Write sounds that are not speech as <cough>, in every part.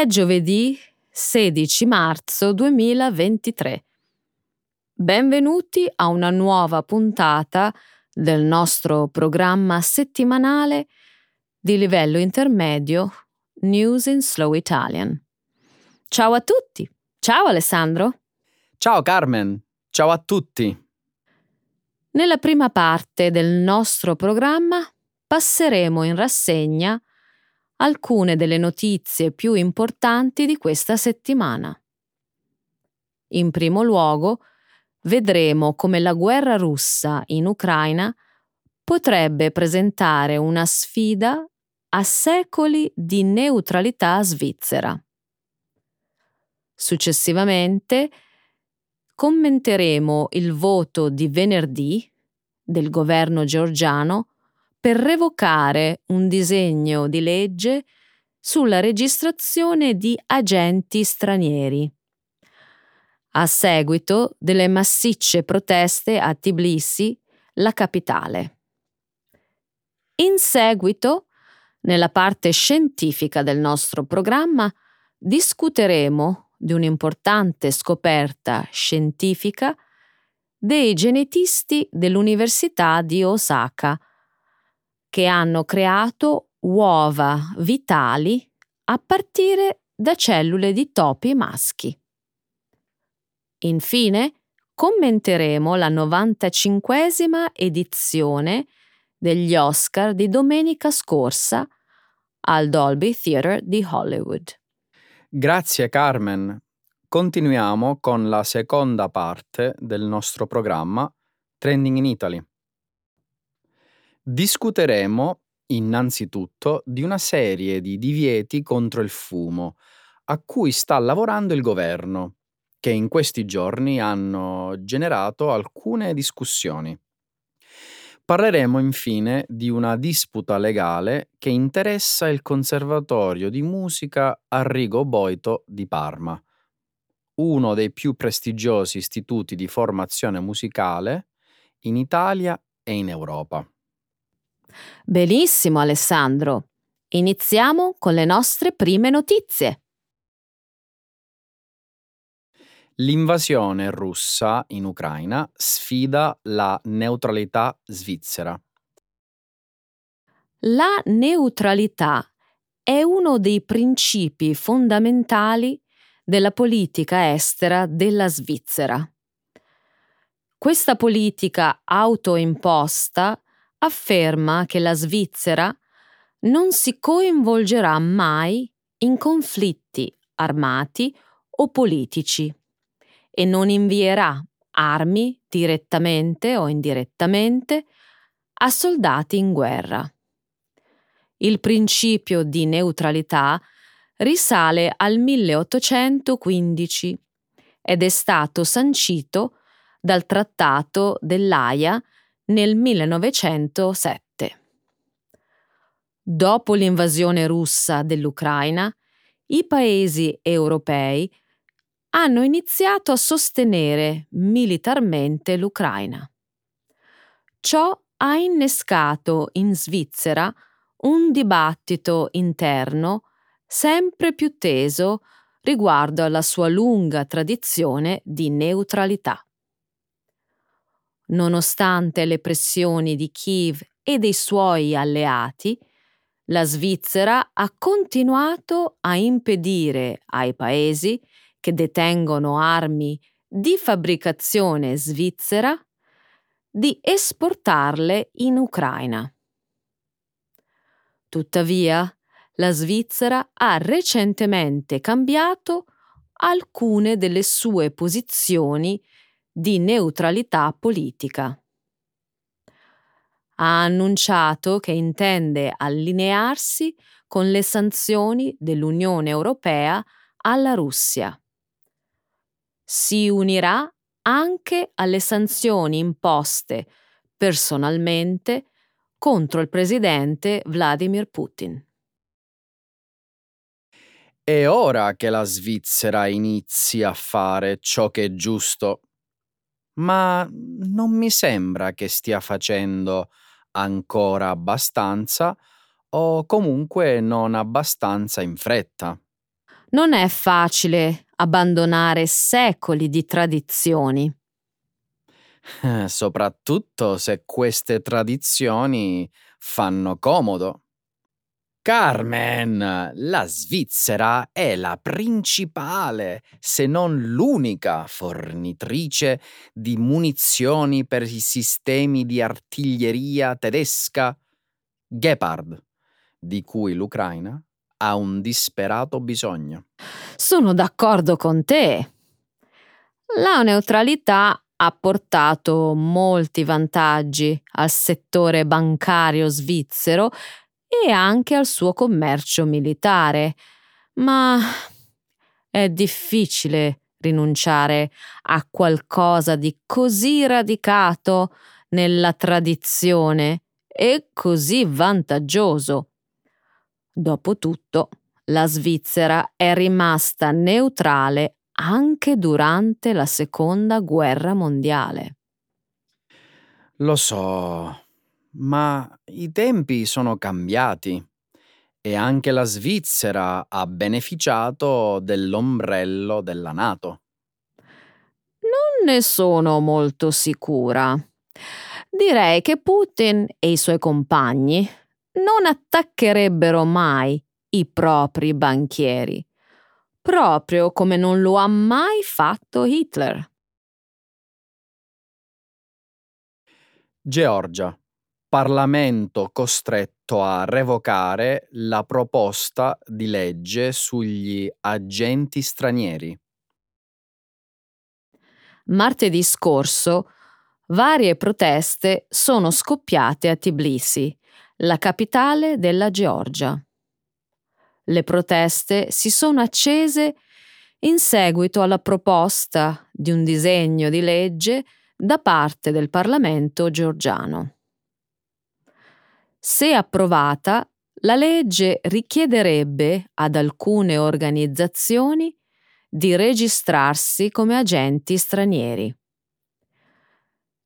È giovedì 16 marzo 2023. Benvenuti a una nuova puntata del nostro programma settimanale di livello intermedio News in Slow Italian. Ciao a tutti. Ciao Alessandro. Ciao Carmen. Ciao a tutti. Nella prima parte del nostro programma passeremo in rassegna alcune delle notizie più importanti di questa settimana. In primo luogo, vedremo come la guerra russa in Ucraina potrebbe presentare una sfida a secoli di neutralità svizzera. Successivamente commenteremo il voto di venerdì del governo georgiano per revocare un disegno di legge sulla registrazione di agenti stranieri. A seguito delle massicce proteste a Tbilisi, la capitale. In seguito, nella parte scientifica del nostro programma, discuteremo di un'importante scoperta scientifica dei genetisti dell'Università di Osaka, che hanno creato uova vitali a partire da cellule di topi maschi. Infine, commenteremo la 95esima edizione degli Oscar di domenica scorsa al Dolby Theatre di Hollywood. Grazie Carmen. Continuiamo con la seconda parte del nostro programma Trending in Italy. Discuteremo innanzitutto di una serie di divieti contro il fumo a cui sta lavorando il governo, che in questi giorni hanno generato alcune discussioni. Parleremo infine di una disputa legale che interessa il Conservatorio di Musica Arrigo Boito di Parma, uno dei più prestigiosi istituti di formazione musicale in Italia e in Europa. Benissimo Alessandro. Iniziamo con le nostre prime notizie. L'invasione russa in Ucraina sfida la neutralità svizzera. La neutralità è uno dei principi fondamentali della politica estera della Svizzera. Questa politica autoimposta afferma che la Svizzera non si coinvolgerà mai in conflitti armati o politici e non invierà armi direttamente o indirettamente a soldati in guerra. Il principio di neutralità risale al 1815 ed è stato sancito dal Trattato dell'Aia nel 1907. Dopo l'invasione russa dell'Ucraina, i paesi europei hanno iniziato a sostenere militarmente l'Ucraina. Ciò ha innescato in Svizzera un dibattito interno sempre più teso riguardo alla sua lunga tradizione di neutralità. Nonostante le pressioni di Kiev e dei suoi alleati, la Svizzera ha continuato a impedire ai paesi che detengono armi di fabbricazione svizzera di esportarle in Ucraina. Tuttavia, la Svizzera ha recentemente cambiato alcune delle sue posizioni di neutralità politica. Ha annunciato che intende allinearsi con le sanzioni dell'Unione Europea alla Russia. Si unirà anche alle sanzioni imposte personalmente contro il presidente Vladimir Putin. È ora che la Svizzera inizi a fare ciò che è giusto ma non mi sembra che stia facendo ancora abbastanza o comunque non abbastanza in fretta. Non è facile abbandonare secoli di tradizioni. Eh, soprattutto se queste tradizioni fanno comodo. Carmen, la Svizzera è la principale, se non l'unica fornitrice di munizioni per i sistemi di artiglieria tedesca Gepard, di cui l'Ucraina ha un disperato bisogno. Sono d'accordo con te. La neutralità ha portato molti vantaggi al settore bancario svizzero e anche al suo commercio militare, ma è difficile rinunciare a qualcosa di così radicato nella tradizione e così vantaggioso. Dopotutto, la Svizzera è rimasta neutrale anche durante la seconda guerra mondiale. Lo so, ma i tempi sono cambiati e anche la Svizzera ha beneficiato dell'ombrello della Nato. Non ne sono molto sicura. Direi che Putin e i suoi compagni non attaccherebbero mai i propri banchieri, proprio come non lo ha mai fatto Hitler. Georgia. Parlamento costretto a revocare la proposta di legge sugli agenti stranieri. Martedì scorso varie proteste sono scoppiate a Tbilisi, la capitale della Georgia. Le proteste si sono accese in seguito alla proposta di un disegno di legge da parte del Parlamento georgiano. Se approvata, la legge richiederebbe ad alcune organizzazioni di registrarsi come agenti stranieri.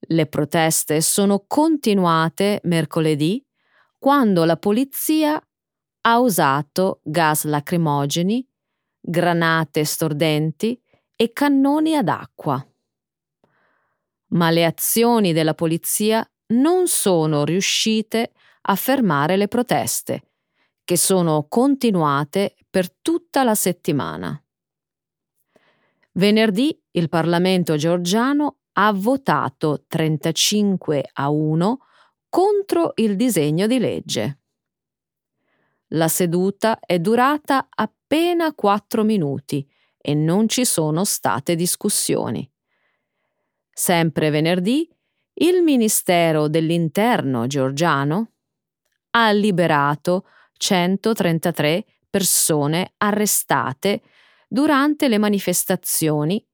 Le proteste sono continuate mercoledì quando la polizia ha usato gas lacrimogeni, granate stordenti e cannoni ad acqua. Ma le azioni della polizia non sono riuscite a fermare le proteste, che sono continuate per tutta la settimana. Venerdì il Parlamento georgiano ha votato 35 a 1 contro il disegno di legge. La seduta è durata appena 4 minuti e non ci sono state discussioni. Sempre venerdì, il Ministero dell'Interno georgiano ha liberato 133 persone arrestate durante le manifestazioni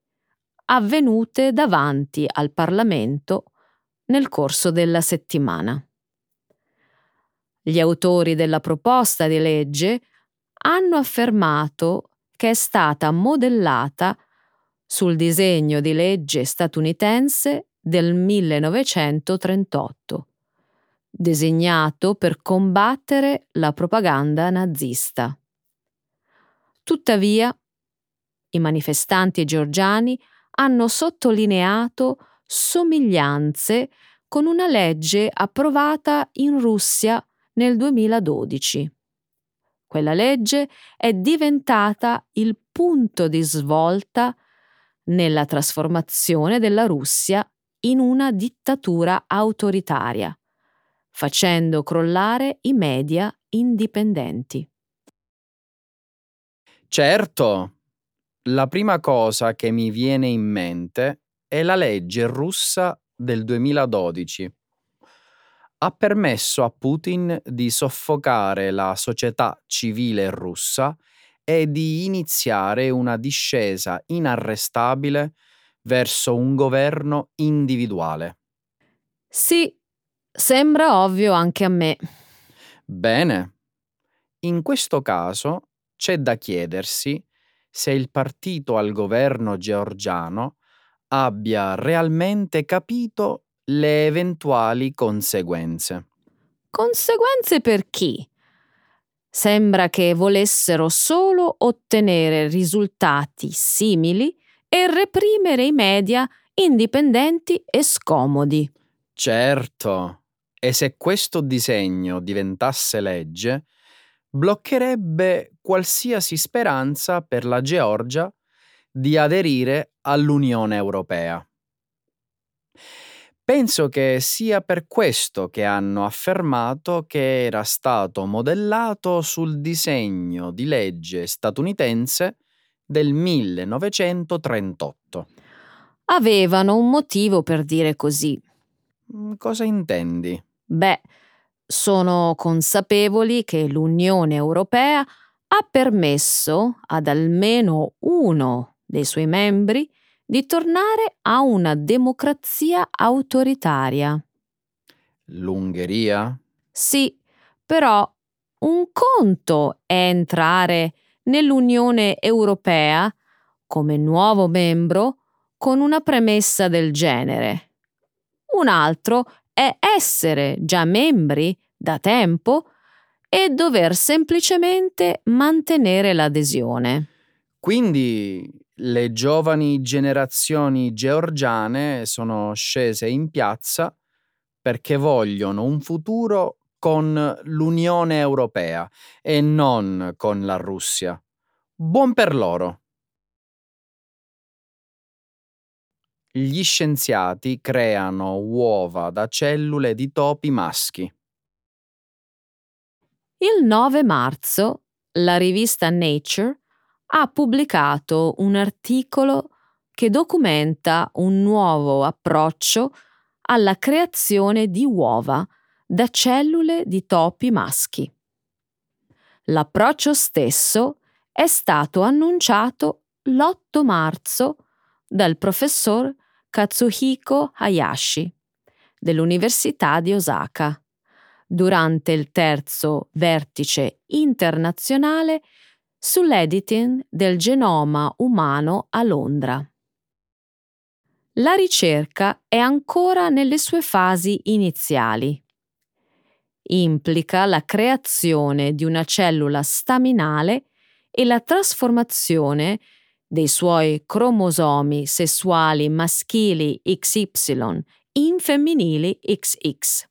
avvenute davanti al Parlamento nel corso della settimana. Gli autori della proposta di legge hanno affermato che è stata modellata sul disegno di legge statunitense del 1938 designato per combattere la propaganda nazista. Tuttavia, i manifestanti georgiani hanno sottolineato somiglianze con una legge approvata in Russia nel 2012. Quella legge è diventata il punto di svolta nella trasformazione della Russia in una dittatura autoritaria facendo crollare i media indipendenti. Certo, la prima cosa che mi viene in mente è la legge russa del 2012. Ha permesso a Putin di soffocare la società civile russa e di iniziare una discesa inarrestabile verso un governo individuale. Sì, Sembra ovvio anche a me. Bene. In questo caso c'è da chiedersi se il partito al governo georgiano abbia realmente capito le eventuali conseguenze. Conseguenze per chi? Sembra che volessero solo ottenere risultati simili e reprimere i media indipendenti e scomodi. Certo, e se questo disegno diventasse legge, bloccherebbe qualsiasi speranza per la Georgia di aderire all'Unione Europea. Penso che sia per questo che hanno affermato che era stato modellato sul disegno di legge statunitense del 1938. Avevano un motivo per dire così. Mm, cosa intendi? Beh, sono consapevoli che l'Unione Europea ha permesso ad almeno uno dei suoi membri di tornare a una democrazia autoritaria. L'Ungheria? Sì, però un conto è entrare nell'Unione Europea come nuovo membro con una premessa del genere. Un altro è essere già membri da tempo e dover semplicemente mantenere l'adesione. Quindi le giovani generazioni georgiane sono scese in piazza perché vogliono un futuro con l'Unione Europea e non con la Russia. Buon per loro. Gli scienziati creano uova da cellule di topi maschi. Il 9 marzo la rivista Nature ha pubblicato un articolo che documenta un nuovo approccio alla creazione di uova da cellule di topi maschi. L'approccio stesso è stato annunciato l'8 marzo dal professor Katsuhiko Hayashi dell'Università di Osaka durante il terzo vertice internazionale sull'editing del genoma umano a Londra. La ricerca è ancora nelle sue fasi iniziali. Implica la creazione di una cellula staminale e la trasformazione dei suoi cromosomi sessuali maschili XY in femminili XX.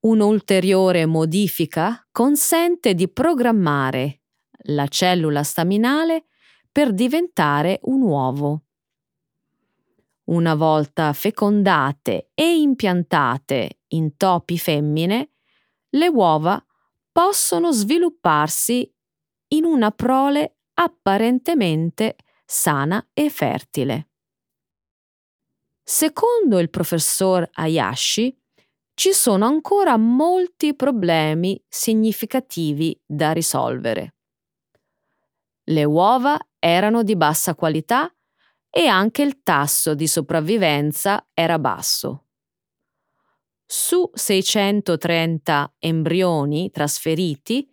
Un'ulteriore modifica consente di programmare la cellula staminale per diventare un uovo. Una volta fecondate e impiantate in topi femmine, le uova possono svilupparsi in una prole apparentemente sana e fertile. Secondo il professor Hayashi, ci sono ancora molti problemi significativi da risolvere. Le uova erano di bassa qualità e anche il tasso di sopravvivenza era basso. Su 630 embrioni trasferiti,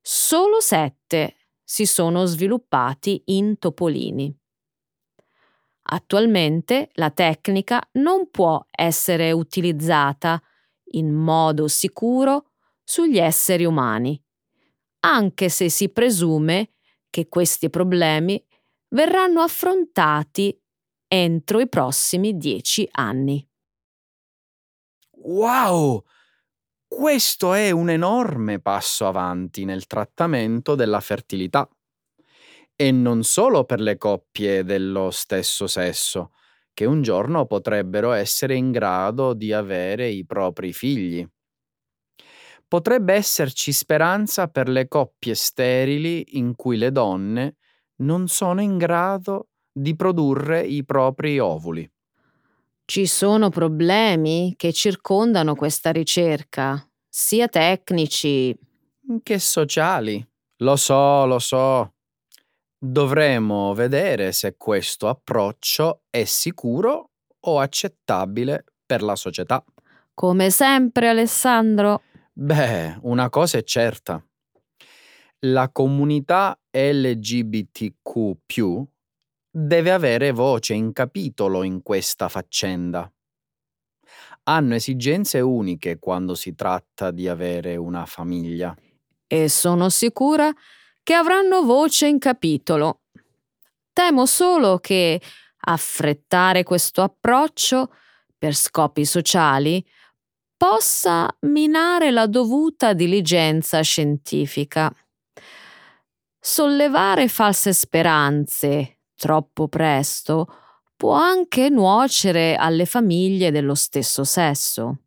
solo 7 si sono sviluppati in topolini. Attualmente la tecnica non può essere utilizzata in modo sicuro sugli esseri umani, anche se si presume che questi problemi verranno affrontati entro i prossimi dieci anni. Wow! Questo è un enorme passo avanti nel trattamento della fertilità. E non solo per le coppie dello stesso sesso, che un giorno potrebbero essere in grado di avere i propri figli. Potrebbe esserci speranza per le coppie sterili in cui le donne non sono in grado di produrre i propri ovuli. Ci sono problemi che circondano questa ricerca, sia tecnici che sociali. Lo so, lo so. Dovremo vedere se questo approccio è sicuro o accettabile per la società. Come sempre, Alessandro. Beh, una cosa è certa. La comunità LGBTQ deve avere voce in capitolo in questa faccenda. Hanno esigenze uniche quando si tratta di avere una famiglia. e sono sicura che avranno voce in capitolo. Temo solo che affrettare questo approccio per scopi sociali possa minare la dovuta diligenza scientifica. Sollevare false speranze troppo presto può anche nuocere alle famiglie dello stesso sesso.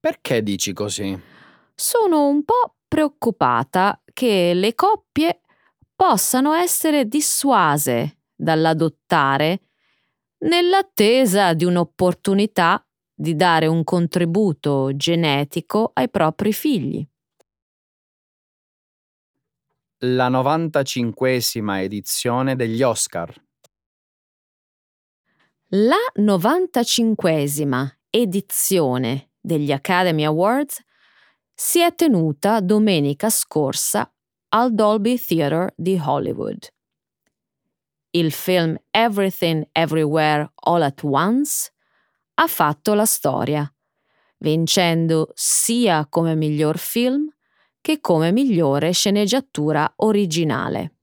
Perché dici così? Sono un po' preoccupata che le coppie possano essere dissuase dall'adottare nell'attesa di un'opportunità di dare un contributo genetico ai propri figli. La 95esima edizione degli Oscar. La 95esima edizione degli Academy Awards si è tenuta domenica scorsa al Dolby Theatre di Hollywood. Il film Everything Everywhere All at Once ha fatto la storia, vincendo sia come miglior film che come migliore sceneggiatura originale.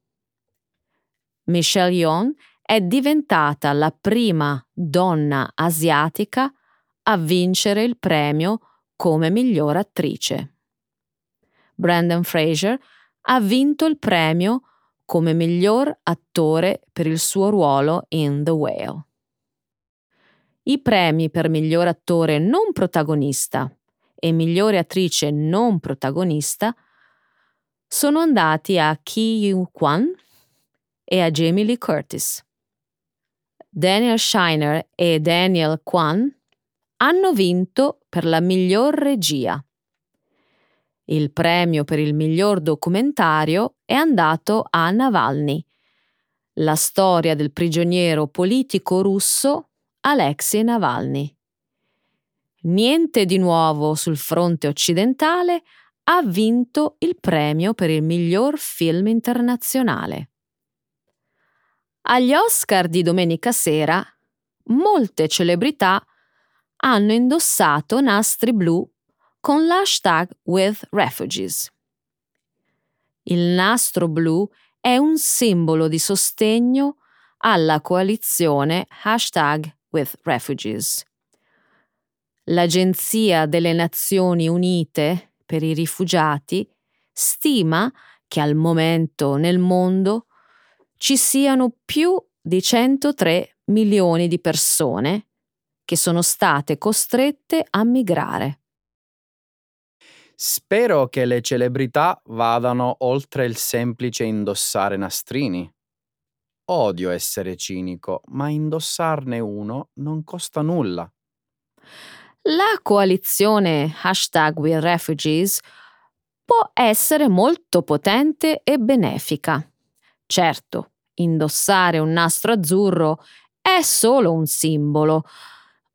Michelle Yeoh è diventata la prima donna asiatica a vincere il premio come miglior attrice. Brandon Fraser ha vinto il premio come miglior attore per il suo ruolo in The Whale. I premi per miglior attore non protagonista e migliore attrice non protagonista sono andati a Ki Yu Kwan e a Jamie Lee Curtis. Daniel Shiner e Daniel Kwan hanno vinto per la miglior regia. Il premio per il miglior documentario è andato a Navalny, la storia del prigioniero politico russo Alexei Navalny. Niente di nuovo sul fronte occidentale ha vinto il premio per il miglior film internazionale. Agli Oscar di domenica sera, molte celebrità hanno indossato nastri blu con l'hashtag with refugees. Il nastro blu è un simbolo di sostegno alla coalizione hashtag with refugees. L'Agenzia delle Nazioni Unite per i rifugiati stima che al momento nel mondo ci siano più di 103 milioni di persone che sono state costrette a migrare. Spero che le celebrità vadano oltre il semplice indossare nastrini. Odio essere cinico, ma indossarne uno non costa nulla. La coalizione hashtag We Refugees può essere molto potente e benefica. Certo, indossare un nastro azzurro è solo un simbolo,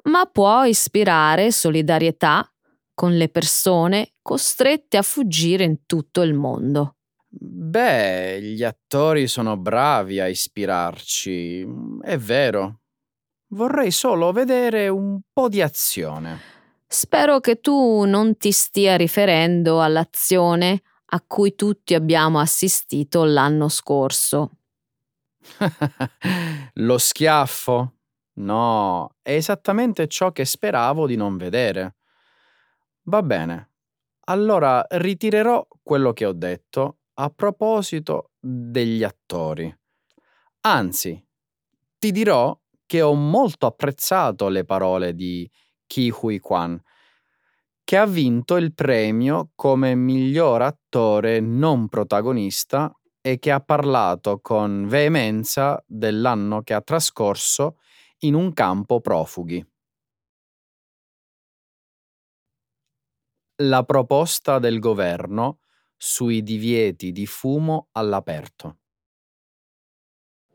ma può ispirare solidarietà con le persone costrette a fuggire in tutto il mondo. Beh, gli attori sono bravi a ispirarci, è vero. Vorrei solo vedere un po' di azione. Spero che tu non ti stia riferendo all'azione a cui tutti abbiamo assistito l'anno scorso. <laughs> Lo schiaffo? No, è esattamente ciò che speravo di non vedere. Va bene. Allora ritirerò quello che ho detto a proposito degli attori. Anzi, ti dirò che ho molto apprezzato le parole di Ki Hui Kwan, che ha vinto il premio come miglior attore non protagonista e che ha parlato con veemenza dell'anno che ha trascorso in un campo profughi. La proposta del governo sui divieti di fumo all'aperto.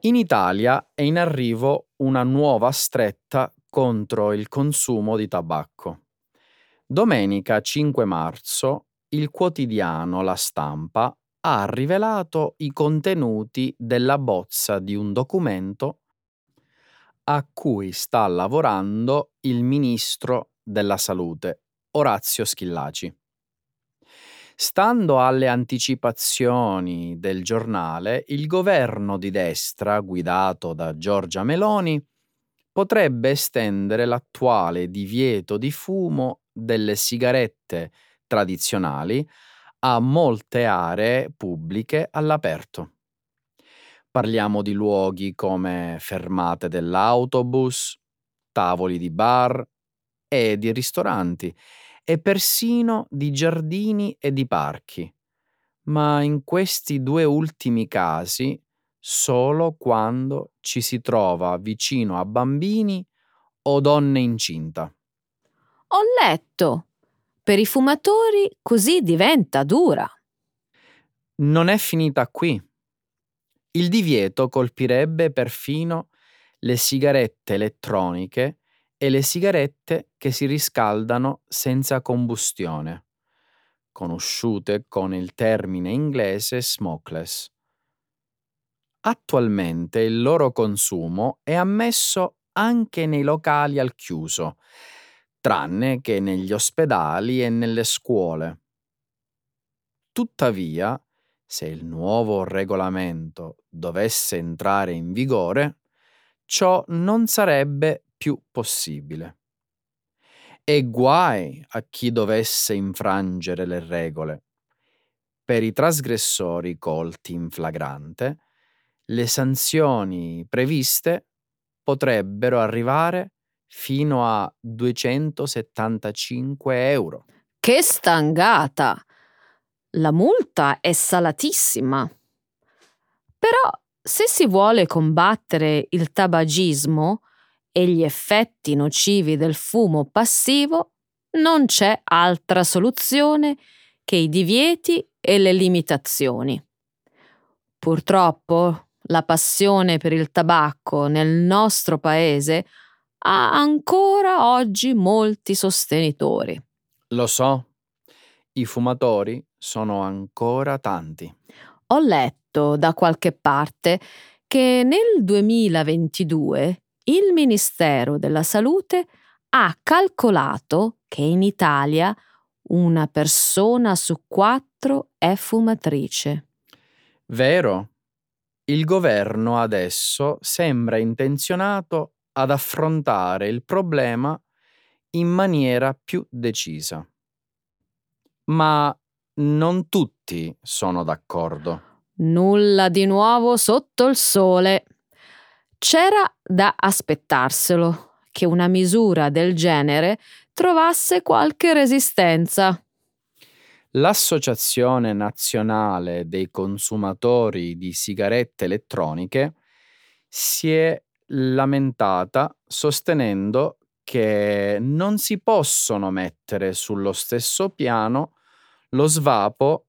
In Italia è in arrivo una nuova stretta contro il consumo di tabacco. Domenica 5 marzo il quotidiano La Stampa ha rivelato i contenuti della bozza di un documento a cui sta lavorando il ministro della Salute, Orazio Schillaci. Stando alle anticipazioni del giornale, il governo di destra, guidato da Giorgia Meloni, potrebbe estendere l'attuale divieto di fumo delle sigarette tradizionali a molte aree pubbliche all'aperto. Parliamo di luoghi come fermate dell'autobus, tavoli di bar e di ristoranti e persino di giardini e di parchi, ma in questi due ultimi casi solo quando ci si trova vicino a bambini o donne incinta. Ho letto. Per i fumatori così diventa dura. Non è finita qui. Il divieto colpirebbe perfino le sigarette elettroniche e le sigarette che si riscaldano senza combustione, conosciute con il termine inglese smokeless. Attualmente il loro consumo è ammesso anche nei locali al chiuso, tranne che negli ospedali e nelle scuole. Tuttavia, se il nuovo regolamento dovesse entrare in vigore, ciò non sarebbe più possibile. E guai a chi dovesse infrangere le regole. Per i trasgressori colti in flagrante, le sanzioni previste potrebbero arrivare fino a 275 euro. Che stangata! La multa è salatissima. Però se si vuole combattere il tabagismo, e gli effetti nocivi del fumo passivo, non c'è altra soluzione che i divieti e le limitazioni. Purtroppo la passione per il tabacco nel nostro paese ha ancora oggi molti sostenitori. Lo so, i fumatori sono ancora tanti. Ho letto da qualche parte che nel 2022 il Ministero della Salute ha calcolato che in Italia una persona su quattro è fumatrice. Vero? Il governo adesso sembra intenzionato ad affrontare il problema in maniera più decisa. Ma non tutti sono d'accordo. Nulla di nuovo sotto il sole. C'era da aspettarselo che una misura del genere trovasse qualche resistenza. L'Associazione nazionale dei consumatori di sigarette elettroniche si è lamentata sostenendo che non si possono mettere sullo stesso piano lo svapo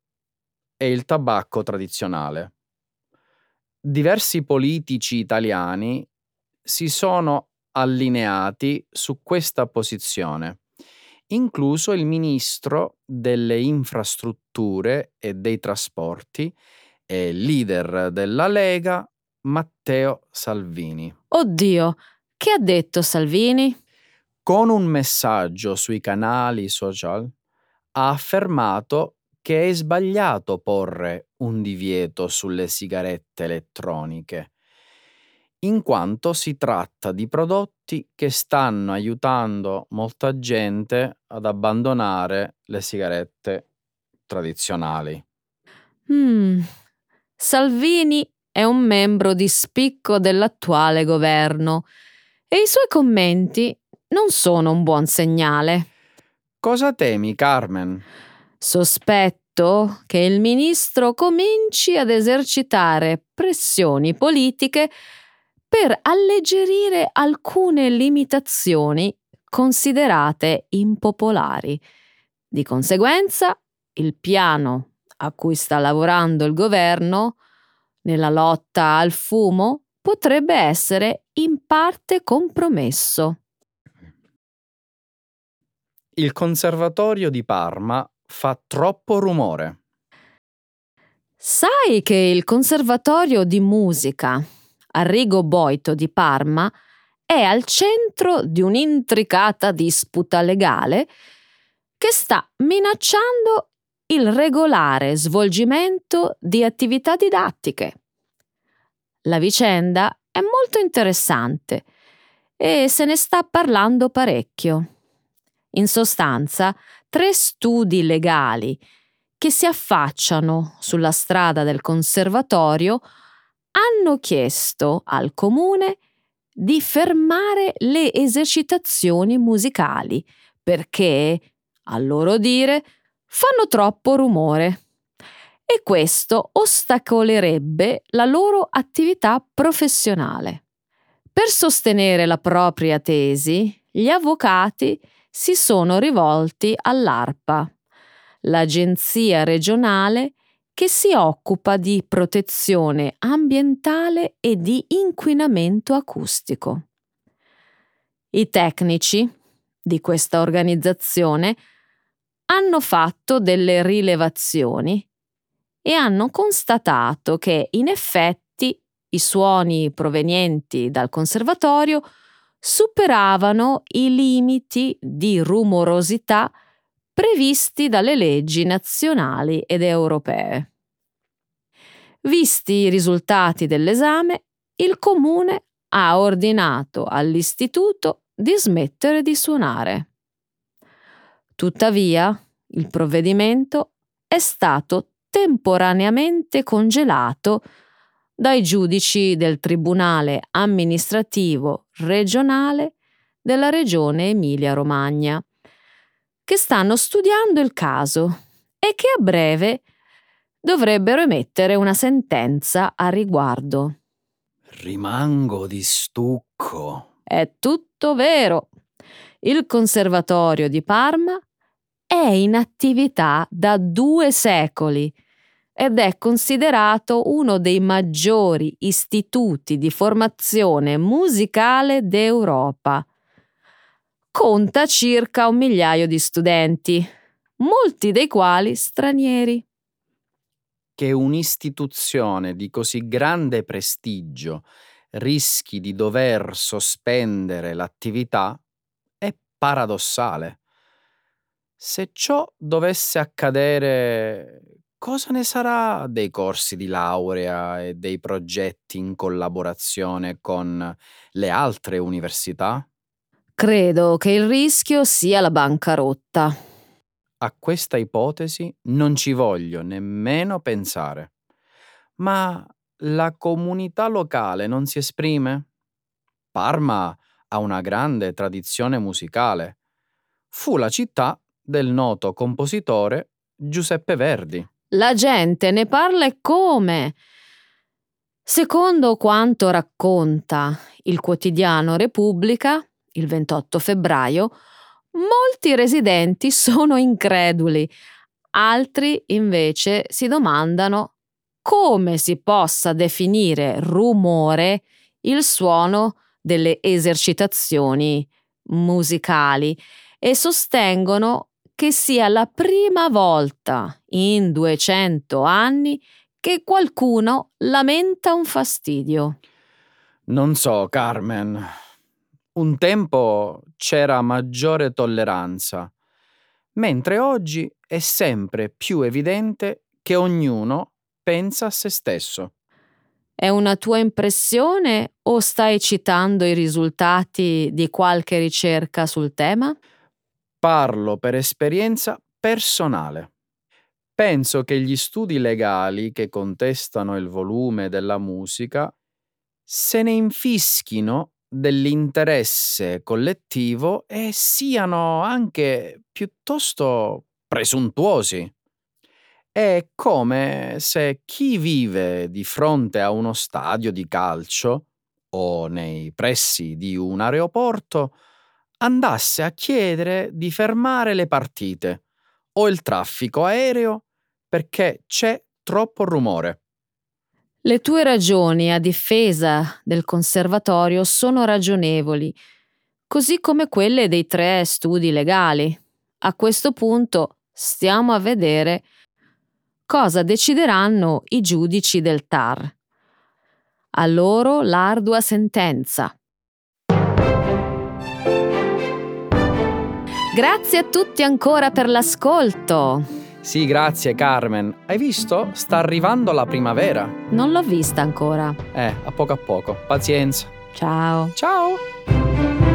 e il tabacco tradizionale diversi politici italiani si sono allineati su questa posizione, incluso il ministro delle infrastrutture e dei trasporti e leader della Lega Matteo Salvini. Oddio, che ha detto Salvini? Con un messaggio sui canali social ha affermato che è sbagliato porre un divieto sulle sigarette elettroniche, in quanto si tratta di prodotti che stanno aiutando molta gente ad abbandonare le sigarette tradizionali. Mm. Salvini è un membro di spicco dell'attuale governo e i suoi commenti non sono un buon segnale. Cosa temi, Carmen? Sospetto che il ministro cominci ad esercitare pressioni politiche per alleggerire alcune limitazioni considerate impopolari. Di conseguenza, il piano a cui sta lavorando il governo nella lotta al fumo potrebbe essere in parte compromesso. Il Conservatorio di Parma fa troppo rumore. Sai che il Conservatorio di Musica Arrigo Boito di Parma è al centro di un'intricata disputa legale che sta minacciando il regolare svolgimento di attività didattiche. La vicenda è molto interessante e se ne sta parlando parecchio. In sostanza, tre studi legali che si affacciano sulla strada del conservatorio hanno chiesto al comune di fermare le esercitazioni musicali perché, a loro dire, fanno troppo rumore e questo ostacolerebbe la loro attività professionale. Per sostenere la propria tesi, gli avvocati si sono rivolti all'ARPA, l'agenzia regionale che si occupa di protezione ambientale e di inquinamento acustico. I tecnici di questa organizzazione hanno fatto delle rilevazioni e hanno constatato che in effetti i suoni provenienti dal conservatorio superavano i limiti di rumorosità previsti dalle leggi nazionali ed europee. Visti i risultati dell'esame, il comune ha ordinato all'istituto di smettere di suonare. Tuttavia, il provvedimento è stato temporaneamente congelato dai giudici del Tribunale amministrativo regionale della regione Emilia-Romagna che stanno studiando il caso e che a breve dovrebbero emettere una sentenza a riguardo. Rimango di stucco. È tutto vero. Il Conservatorio di Parma è in attività da due secoli ed è considerato uno dei maggiori istituti di formazione musicale d'Europa conta circa un migliaio di studenti, molti dei quali stranieri. Che un'istituzione di così grande prestigio rischi di dover sospendere l'attività è paradossale. Se ciò dovesse accadere, cosa ne sarà dei corsi di laurea e dei progetti in collaborazione con le altre università? Credo che il rischio sia la bancarotta. A questa ipotesi non ci voglio nemmeno pensare. Ma la comunità locale non si esprime? Parma ha una grande tradizione musicale. Fu la città del noto compositore Giuseppe Verdi. La gente ne parla e come? Secondo quanto racconta il quotidiano Repubblica, il 28 febbraio, molti residenti sono increduli, altri invece si domandano come si possa definire rumore il suono delle esercitazioni musicali e sostengono che sia la prima volta in 200 anni che qualcuno lamenta un fastidio. Non so, Carmen. Un tempo c'era maggiore tolleranza, mentre oggi è sempre più evidente che ognuno pensa a se stesso. È una tua impressione o stai citando i risultati di qualche ricerca sul tema? Parlo per esperienza personale. Penso che gli studi legali che contestano il volume della musica se ne infischino dell'interesse collettivo e siano anche piuttosto presuntuosi. È come se chi vive di fronte a uno stadio di calcio o nei pressi di un aeroporto andasse a chiedere di fermare le partite o il traffico aereo perché c'è troppo rumore. Le tue ragioni a difesa del conservatorio sono ragionevoli, così come quelle dei tre studi legali. A questo punto stiamo a vedere cosa decideranno i giudici del TAR. A loro l'ardua sentenza. Grazie a tutti ancora per l'ascolto. Sì, grazie Carmen. Hai visto? Sta arrivando la primavera. Non l'ho vista ancora. Eh, a poco a poco. Pazienza. Ciao. Ciao.